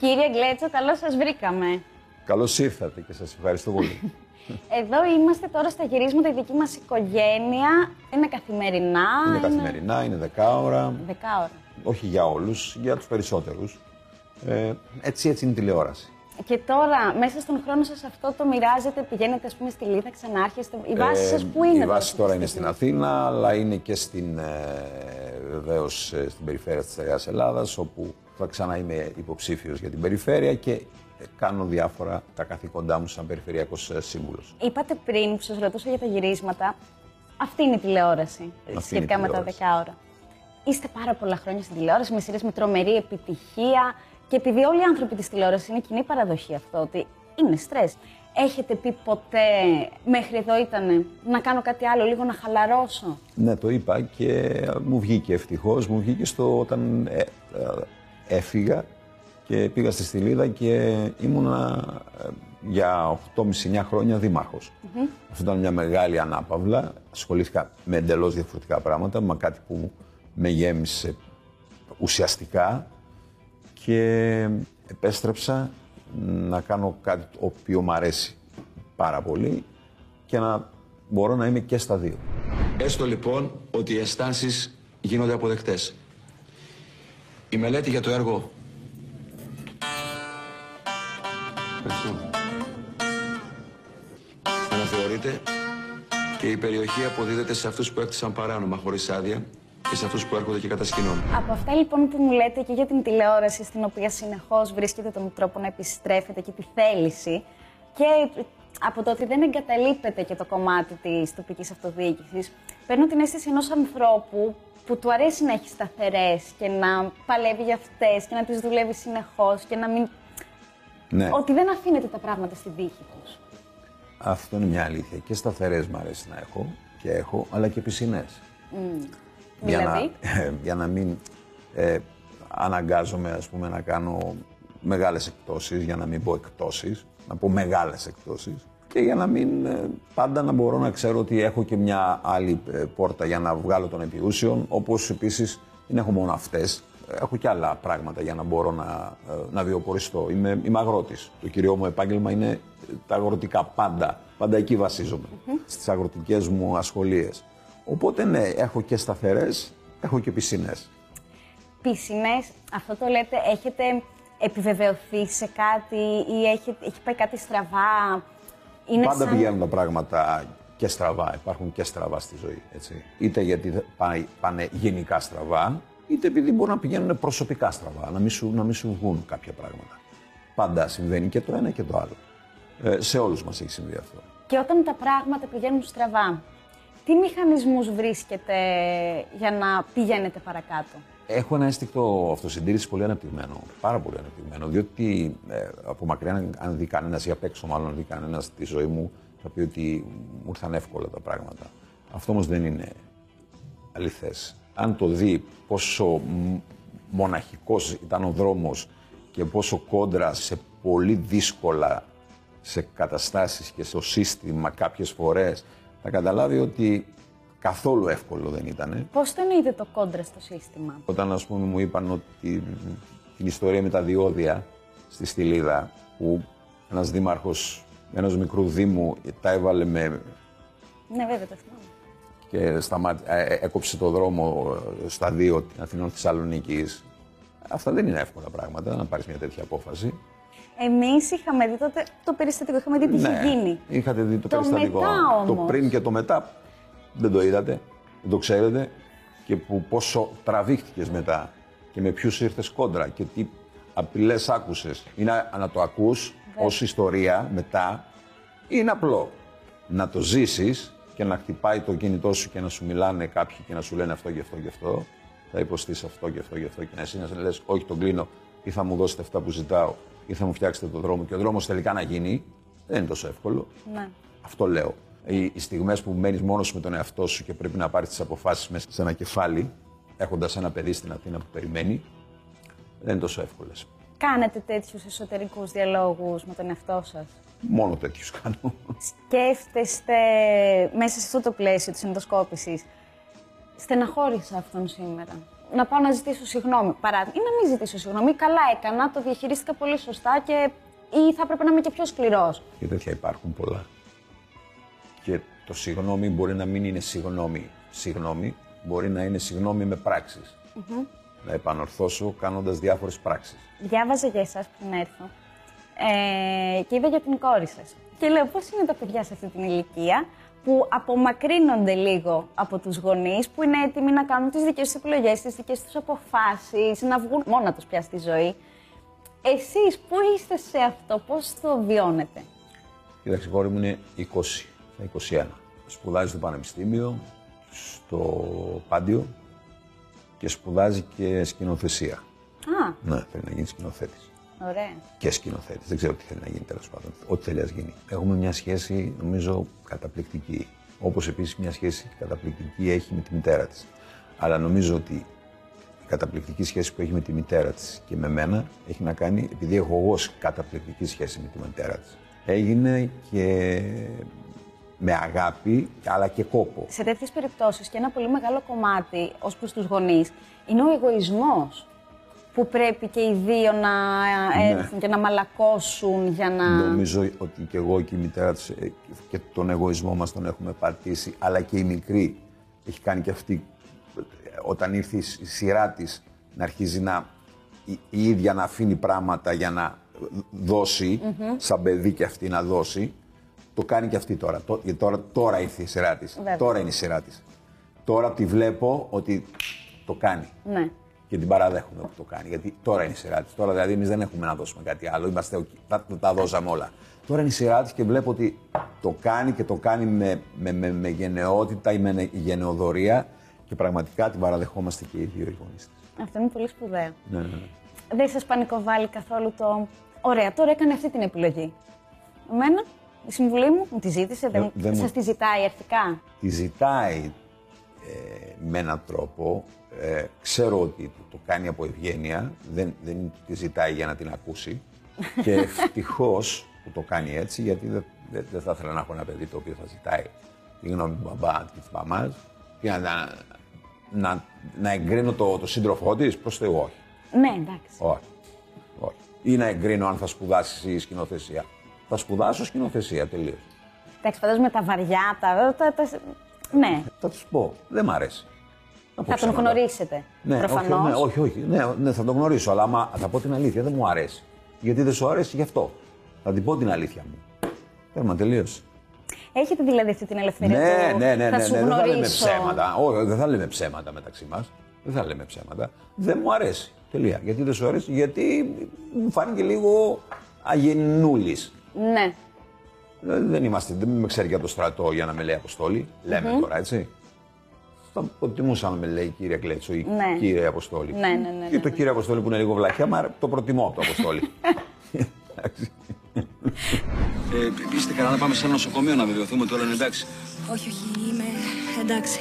Κύριε Γκλέτσο, καλώς σας βρήκαμε. Καλώς ήρθατε και σας ευχαριστώ πολύ. Εδώ είμαστε τώρα στα γυρίσματα, η δική μας οικογένεια. Είναι καθημερινά. είναι καθημερινά, είναι δεκάωρα. Δεκάωρα. Όχι για όλους, για τους περισσότερους. Ε, έτσι, έτσι είναι η τηλεόραση. Και τώρα, μέσα στον χρόνο σας αυτό το μοιράζετε, πηγαίνετε ας πούμε στη Λίδα, ξανάρχεστε. Η βάση σας πού είναι Ε, Η βάση τώρα είναι αυτή τη στην Αθήνα, αλλά είναι και στην, ε, βεβαίως, ε, στην περιφέρεια της Αγίας Ελλάδας, όπου θα ξανά είμαι υποψήφιος για την περιφέρεια και ε, κάνω διάφορα τα καθήκοντά μου σαν περιφερειακός ε, σύμβουλος. Είπατε πριν που σας ρωτούσα για τα γυρίσματα, αυτή είναι η τηλεόραση, είναι σχετικά η με τα τηλεόραση. δεκάωρα. Είστε πάρα πολλά χρόνια στην τηλεόραση, με σειρές με τρομερή επιτυχία και επειδή όλοι οι άνθρωποι της τηλεόρασης είναι κοινή παραδοχή αυτό, ότι είναι στρες. Έχετε πει ποτέ, μέχρι εδώ ήταν, να κάνω κάτι άλλο, λίγο να χαλαρώσω. Ναι, το είπα και μου βγήκε ευτυχώς. Μου βγήκε στο όταν ε, ε, έφυγα και πήγα στη Στυλίδα και ήμουνα ε, για 8,5-9 χρόνια δήμαρχος. Αυτό ήταν μια μεγάλη ανάπαυλα. Ασχολήθηκα με εντελώς διαφορετικά πράγματα, με κάτι που με γέμισε ουσιαστικά και επέστρεψα να κάνω κάτι το οποίο μου αρέσει πάρα πολύ και να μπορώ να είμαι και στα δύο. Έστω λοιπόν ότι οι αισθάνσει γίνονται αποδεκτές. Η μελέτη για το έργο... Ευχαριστώ. Αναθεωρείται και η περιοχή αποδίδεται σε αυτούς που έκτισαν παράνομα χωρίς άδεια και σε αυτούς που έρχονται και κατασκηνώνουν. Από αυτά λοιπόν που μου λέτε και για την τηλεόραση, στην οποία συνεχώς βρίσκεται τον τρόπο να επιστρέφετε και τη θέληση και από το ότι δεν εγκαταλείπετε και το κομμάτι της τοπικής αυτοδιοίκησης, παίρνω την αίσθηση ενός ανθρώπου που του αρέσει να έχει σταθερές και να παλεύει για αυτές και να τις δουλεύει συνεχώς και να μην... Ναι. Ότι δεν αφήνετε τα πράγματα στη δίχη τους. Αυτό είναι μια αλήθεια. Και σταθερές μου αρέσει να έχω και έχω, αλλά και πισινέ. Για, Δηλαδή; να, για να μην ε, αναγκάζομαι ας πούμε, να κάνω μεγάλες εκτόσεις, για να μην πω εκτόσεις, να πω μεγάλες εκτόσεις και για να μην ε, πάντα να μπορώ να ξέρω ότι έχω και μια άλλη ε, πόρτα για να βγάλω των επιούσεων, όπως επίσης δεν έχω μόνο αυτές, έχω και άλλα πράγματα για να μπορώ να, ε, να βιοποριστώ. Είμαι, είμαι αγρότης. Το κυριό μου επάγγελμα είναι ε, τα αγροτικά πάντα. Πάντα εκεί βασίζομαι, στις αγροτικές μου ασχολίες. Οπότε ναι, έχω και σταθερές, έχω και πισινές. Πισινές, αυτό το λέτε, έχετε επιβεβαιωθεί σε κάτι ή έχετε, έχει πάει κάτι στραβά. Είναι Πάντα σαν... πηγαίνουν τα πράγματα και στραβά. Υπάρχουν και στραβά στη ζωή. Έτσι. Είτε γιατί δεν πάει- πάνε γενικά στραβά, είτε επειδή μπορούν να πηγαίνουν προσωπικά στραβά, να μην σου, να μην σου βγουν κάποια πράγματα. Πάντα συμβαίνει και το ένα και το άλλο. Ε, σε όλους μας έχει συμβεί αυτό. Και όταν τα πράγματα πηγαίνουν στραβά, τι μηχανισμούς βρίσκετε για να πηγαίνετε παρακάτω; Έχω ένα αίσθηκτο αυτοσυντήρηση πολύ αναπτυγμένο. Πάρα πολύ αναπτυγμένο. Διότι ε, από μακριά, αν- αν δει κανένας ή απ' έξω, μάλλον αν δει κανένας τη ζωή μου, θα πει ότι μου ήρθαν εύκολα τα πράγματα. Αυτό όμως δεν είναι αληθές. Αν το δει πόσο μ- μοναχικός ήταν ο δρόμος και πόσο κόντρα σε πολύ δύσκολα σε καταστάσεις και στο σύστημα κάποιες φορές θα καταλάβει ότι καθόλου εύκολο δεν ήταν. Πώς το εννοείτε το κόντρα στο σύστημα; Όταν ας πούμε μου είπαν ότι την ιστορία με τα διόδια στη Στυλίδα που ένας δήμαρχος ενός μικρού δήμου τα έβαλε με Ναι, βέβαια, το θυμάμαι. και σταμάτη, ε, έκοψε το δρόμο ε, στα δύο Αθηνών Θεσσαλονίκης. Αυτά δεν είναι εύκολα πράγματα να πάρεις μια τέτοια απόφαση. Εμείς είχαμε δει τότε το περιστατικό, είχαμε δει τι είχε γίνει. είχατε δει το, Το περιστατικό. μετά Το όμως. πριν και το μετά δεν το είδατε, δεν το ξέρετε και που πόσο τραβήχτηκες μετά και με ποιους ήρθες κόντρα και τι απειλές άκουσες. Είναι να το ακούς ως ιστορία μετά είναι απλό. Να το ζήσεις και να χτυπάει το κινητό σου και να σου μιλάνε κάποιοι και να σου λένε αυτό και αυτό και αυτό. Θα υποστείς αυτό και αυτό και αυτό και να εσύ να λες όχι τον κλείνω ή θα μου δώσετε αυτά που ζητάω ή θα μου φτιάξετε το δρόμο και ο δρόμος τελικά να γίνει. Δεν είναι τόσο εύκολο. Ναι. Αυτό λέω. Οι, οι στιγμές που μένεις μόνος με τον εαυτό σου και πρέπει να πάρεις τις αποφάσεις μέσα σε ένα κεφάλι, έχοντας ένα παιδί στην Αθήνα που περιμένει, δεν είναι τόσο εύκολες. Κάνετε τέτοιους εσωτερικούς διαλόγους με τον εαυτό σας; Μόνο τέτοιους κάνω. Σκέφτεστε μέσα σε αυτό το πλαίσιο της ενδοσκόπησης, στεναχώρησα αυτόν σήμερα. να πάω να ζητήσω συγγνώμη. Παράδειγμα, ή να μην ζητήσω συγγνώμη. Καλά έκανα, το διαχειρίστηκα πολύ σωστά και ή θα έπρεπε να είμαι και πιο σκληρός. Και τέτοια υπάρχουν πολλά. Και το συγγνώμη μπορεί να μην είναι συγγνώμη, συγγνώμη, μπορεί να είναι συγγνώμη με πράξεις. Να επανορθώσω κάνοντας διάφορες πράξεις. Διάβαζα για εσάς πριν έρθω ε, και είδα για την κόρη σας. Και λέω πώς είναι τα παιδιά σε αυτή την ηλικία που απομακρύνονται λίγο από τους γονείς, που είναι έτοιμοι να κάνουν τις δικές τους επιλογές, τις δικές τους αποφάσεις, να βγουν μόνα τους πια στη ζωή. Εσείς πού είστε σε αυτό, πώς το βιώνετε; Κοίταξε, η κόρη μου είναι 20, θα 21. Σπουδάζει στο Πανεπιστήμιο, στο Πάντιο και σπουδάζει και σκηνοθεσία. Α, Ναι, θέλει να γίνει σκηνοθέτης. ωραία. Και σκηνοθέτης. Δεν ξέρω τι θέλει να γίνει τέλος πάντων. Ό,τι θέλει να γίνει. Έχουμε μια σχέση, νομίζω, καταπληκτική. Όπως επίσης μια σχέση καταπληκτική έχει με τη μητέρα της. Αλλά νομίζω ότι η καταπληκτική σχέση που έχει με τη μητέρα της και με μένα έχει να κάνει επειδή έχω εγώ καταπληκτική σχέση με τη μητέρα της. Έγινε και με αγάπη αλλά και κόπο. Σε τέτοιες περιπτώσεις και ένα πολύ μεγάλο κομμάτι ως προς τους γονείς είναι ο εγωισμός. Που πρέπει και οι δύο να έρθουν και να μαλακώσουν για να. Νομίζω ότι και εγώ και η μητέρα της ε, και τον εγωισμό μας τον έχουμε πατήσει, αλλά και η μικρή έχει κάνει και αυτή, ε, όταν ήρθε η σ- η σειρά της, να αρχίζει να, η, η ίδια να αφήνει πράγματα για να δωσει σαν παιδί και αυτή να δώσει, το κάνει και αυτή τώρα. Τω- γιατί τώρα, τώρα ήρθε η σειρά της. Βέβαια. Τώρα είναι η σειρά της. Τώρα τη βλέπω ότι το κάνει Ναι. και την παραδέχομαι που το κάνει. Γιατί τώρα είναι η σειρά της. Τώρα δηλαδή εμείς δεν έχουμε να δώσουμε κάτι άλλο. Είμαστε οκ. Τα, τα, τα δώσαμε όλα. Τώρα είναι η σειρά της και βλέπω ότι το κάνει και το κάνει με, με, με, με γενναιότητα ή με νε- γενναιοδορία και πραγματικά την παραδεχόμαστε και οι δύο οι γονείς της. Αυτό είναι πολύ σπουδαίο. Ναι, ναι, ναι. Δεν σας πανικοβάλλει καθόλου το. Ωραία, τώρα έκανε αυτή την επιλογή. Εμένα, η συμβουλή μου, μου τη ζήτησε, δεν, Δεν- δεν μου- σας τη ζητάει αρχικά; Τη ζητάει ε, με έναν τρόπο. Ε, ξέρω ότι το, το κάνει από ευγένεια. Δεν, δεν τη ζητάει για να την ακούσει. και ευτυχώς που το κάνει έτσι, γιατί δεν, δεν, δεν θα ήθελα να έχω ένα παιδί το οποίο θα ζητάει τη γνώμη του μπαμπά και τη μαμά και να, να, να, να εγκρίνω το, το σύντροφό της. Προς Θεού, όχι. Ναι, εντάξει. όχι. όχι. Ή να εγκρίνω αν θα σπουδάσεις σκηνοθεσία. Θα σπουδάσω σκηνοθεσία τελείως. Εντάξει, φαντάζομαι τα βαριά, τα. τα, τα- ναι, Θα τους πω, δεν μ' αρέσει. Να πω θα τον ψέματα. γνωρίσετε. Ναι, Προφανώς. όχι, ναι, όχι, όχι. Ναι, ναι, θα τον γνωρίσω, αλλά άμα θα πω την αλήθεια, δεν μου αρέσει. Γιατί δεν σου αρέσει γι' αυτό. Θα την πω την αλήθεια μου. Τέρμα, τελείωσε. Έχετε δηλαδή αυτή την ελευθερία Ναι, του. ναι, ναι, θα ναι, σου ναι, δεν θα λέμε γνωρίσω. ψέματα. Όχι, δεν θα λέμε ψέματα μεταξύ μας. Δεν θα λέμε ψέματα. Δεν μου αρέσει. Τελεία. Γιατί δεν σου αρέσει, γιατί μου φάνηκε λίγο αγενούλη. Ναι. Δεν είμαστε, δεν με ξέρει για το στρατό για να με λέει Αποστόλη. Λέμε τώρα, έτσι. Θα προτιμούσα να με λέει κύριε Κλέτσο ή Ναι. κύριε Αποστόλη. Ναι, ναι, ναι, Και ναι, το ναι. κύριε Αποστόλη που είναι λίγο βλαχιά, μα το προτιμώ από το Αποστόλη. Εντάξει. Ε, είστε καλά να πάμε σε ένα νοσοκομείο να βεβαιωθούμε ότι όλα είναι εντάξει. Όχι, όχι, είμαι εντάξει.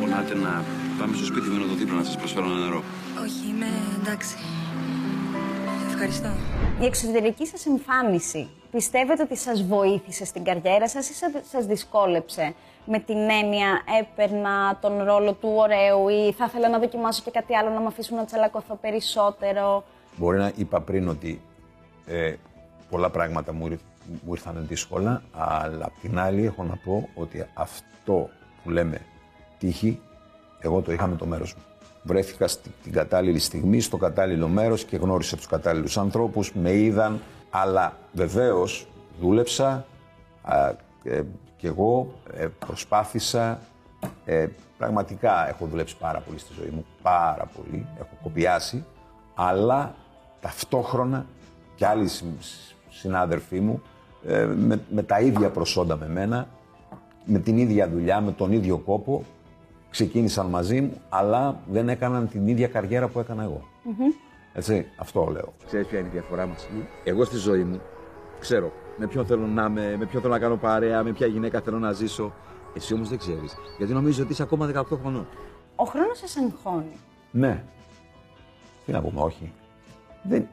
Πονάτε να πάμε στο σπίτι μου εδώ δίπλα να σας προσφέρω ένα νερό. Όχι, είμαι εντάξει. Ευχαριστώ. Η εξωτερική σας εμφάνιση, πιστεύετε ότι σας βοήθησε στην καριέρα σας ή σα- σας δυσκόλεψε με την έννοια έπαιρνα τον ρόλο του ωραίου ή θα ήθελα να δοκιμάσω και κάτι άλλο να με αφήσουν να τσαλακωθώ περισσότερο; Μπορεί να είπα πριν ότι ε, πολλά πράγματα μου, ήρ- μου ήρθαν δύσκολα, αλλά απ' την άλλη έχω να πω ότι αυτό που λέμε τύχη, εγώ το είχα με το μέρος μου. Βρέθηκα στην την κατάλληλη στιγμή, στο κατάλληλο μέρος και γνώρισα τους κατάλληλους ανθρώπους, με είδαν, αλλά βεβαίως δούλεψα α, ε, και εγώ ε, προσπάθησα, ε, πραγματικά έχω δουλέψει πάρα πολύ στη ζωή μου, πάρα πολύ, έχω κοπιάσει, αλλά ταυτόχρονα και άλλοι συ- συνάδελφοί μου ε, με, με τα ίδια προσόντα με μένα, με την ίδια δουλειά, με τον ίδιο κόπο, ξεκίνησαν μαζί μου, αλλά δεν έκαναν την ίδια καριέρα που έκανα εγώ. Έτσι, αυτό λέω. Ξέρεις ποια είναι η διαφορά μας; Εγώ στη ζωή μου ξέρω με ποιον θέλω να είμαι, με ποιον θέλω να κάνω παρέα, με ποια γυναίκα θέλω να ζήσω. Εσύ όμως δεν ξέρεις. Γιατί νομίζω ότι είσαι ακόμα 18 χρονών. Ο χρόνος σας αγχώνει. Ναι. Τι να πούμε, όχι. Δεν...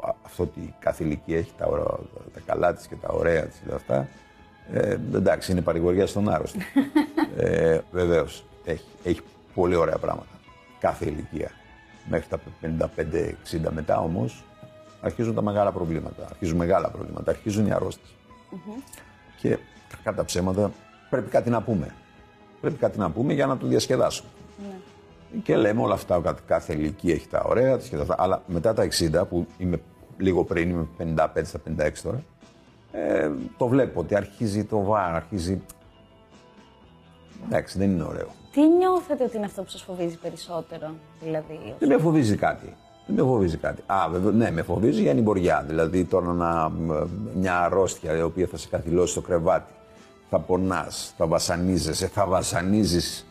Α- Αυτό ότι κάθε ηλικία έχει τα, ωρα- τα καλά της και τα ωραία της και τα αυτά. Ε, εντάξει, είναι παρηγοριά στον άρρωστο. ε, Βεβαίως. Έχει, έχει πολύ ωραία πράγματα. Κάθε ηλικία. Μέχρι τα 55-60 μετά όμως αρχίζουν τα μεγάλα προβλήματα. Αρχίζουν μεγάλα προβλήματα. Αρχίζουν οι αρρώστιες. Και κατά ψέματα πρέπει κάτι να πούμε. Πρέπει κάτι να πούμε για να το διασκεδάσουμε. Και λέμε όλα αυτά, κα- κάθε ηλικία έχει τα ωραία της και τα αυτά. Αλλά μετά τα 60, που είμαι λίγο πριν, είμαι 55 στα 56 τώρα, ε, το βλέπω ότι αρχίζει το βάρο, αρχίζει. Εντάξει, δεν είναι ωραίο. Τι νιώθετε ότι είναι αυτό που σας φοβίζει περισσότερο, δηλαδή. Δεν με φοβίζει κάτι. Δεν με φοβίζει κάτι. Α, βέβαια, ναι, με φοβίζει η ανημποριά. Δηλαδή τώρα να, μ, μια αρρώστια η οποία θα σε καθυλώσει στο κρεβάτι. Θα πονάς, θα βασανίζεσαι, θα βασανίζεις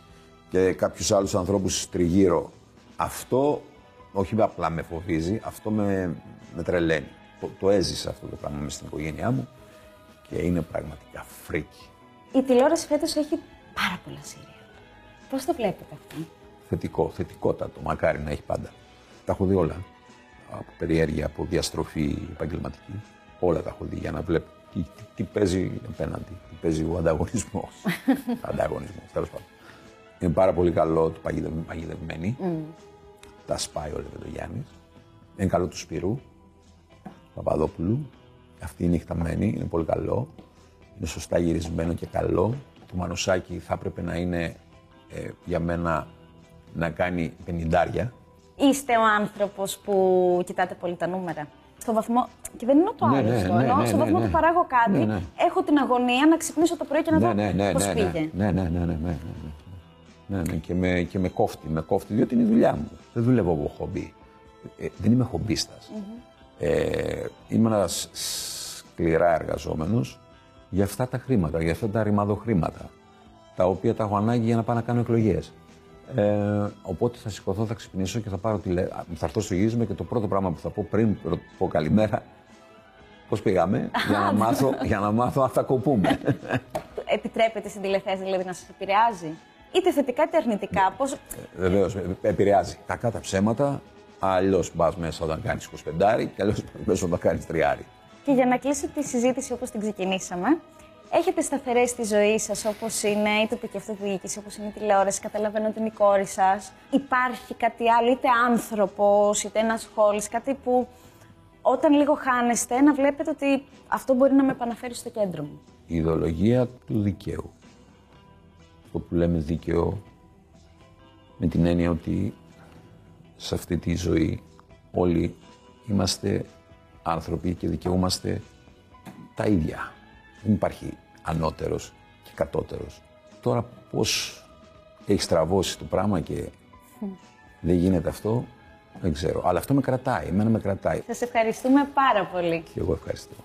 και κάποιους άλλους ανθρώπους τριγύρω. Αυτό όχι απλά με φοβίζει, αυτό με, με τρελαίνει. Το, το έζησα αυτό το πράγμα μες στην οικογένειά μου και είναι πραγματικά φρίκι. Η τηλεόραση φέτος έχει πάρα πολλά σύρια. Πώς το βλέπετε αυτό; Θετικό, θετικότατο. Μακάρι να έχει πάντα. Τα έχω δει όλα. Από περιέργεια, από διαστροφή επαγγελματική. Όλα τα έχω δει για να βλέπω τι, τι, τι παίζει απέναντι. Τι παίζει ο ανταγωνισμός. ανταγωνισμός, τέλος πάντων. Είναι πάρα πολύ καλό το παγιδευ- παγιδευμένοι. Τα σπάει ο Λεβεντογιάννη. Είναι καλό του Σπυρού. Παπαδόπουλου. Αυτή είναι νυχταμένη, είναι πολύ καλό. Είναι σωστά γυρισμένο και καλό. Το Μανουσάκι θα έπρεπε να είναι ε, για μένα να κάνει πενιντάρια. Είστε ο άνθρωπος που κοιτάτε πολύ τα νούμερα. Στο βαθμό. Και δεν είναι το Ναι, άλλο ναι, αυτό. ναι, ενώ ναι, στο ναι, βαθμό ναι. που παράγω κάτι, Ναι, ναι. έχω την αγωνία να ξυπνήσω το πρωί και να δω πώς πήγε. Ναι, ναι, ναι, ναι, ναι, ναι, ναι. Ναι, ναι, και με, και με κόφτη, με κόφτη, διότι είναι η δουλειά μου. Δεν δουλεύω από χομπί. Ε, δεν είμαι χομπίστας. Ε, είμαι ένας σκληρά εργαζόμενος για αυτά τα χρήματα, για αυτά τα ρημαδοχρήματα, τα οποία τα έχω ανάγκη για να πάω να κάνω εκλογές. Ε, οπότε θα σηκωθώ, θα ξυπνήσω και θα πάρω τηλε... α, θα έρθω στο γύρισμα και το πρώτο πράγμα που θα πω πριν ρω- πω καλημέρα, πώς πήγαμε, για να μάθω, για να μάθω αν θα κοπούμε. Επιτρέπετε στην τηλεθέαση δηλαδή να σας επηρεάζει; Είτε θετικά είτε αρνητικά. Πώς... Βεβαίως, επηρεάζει. Κακά τα ψέματα, αλλιώς πα μέσα όταν κάνεις 25 και αλλιώς πα μέσα όταν κάνεις τριάρι. Και για να κλείσω τη συζήτηση όπως την ξεκινήσαμε, έχετε σταθερές στη ζωή σας όπως είναι η τοπική αυτοδιοίκηση, όπως είναι η τηλεόραση, καταλαβαίνω ότι είναι η κόρη σας. Υπάρχει κάτι άλλο, είτε άνθρωπος, είτε ένας σχόλης, κάτι που όταν λίγο χάνεστε να βλέπετε ότι αυτό μπορεί να με επαναφέρει στο κέντρο μου. Η ιδεολογία του δικαίου. Αυτό που λέμε δίκαιο με την έννοια ότι σε αυτή τη ζωή όλοι είμαστε άνθρωποι και δικαιούμαστε τα ίδια. Δεν υπάρχει ανώτερος και κατώτερος. Τώρα πώς έχει στραβώσει το πράγμα και δεν γίνεται αυτό, δεν ξέρω. Αλλά αυτό με κρατάει, εμένα με κρατάει. Σας ευχαριστούμε πάρα πολύ. Και εγώ ευχαριστώ.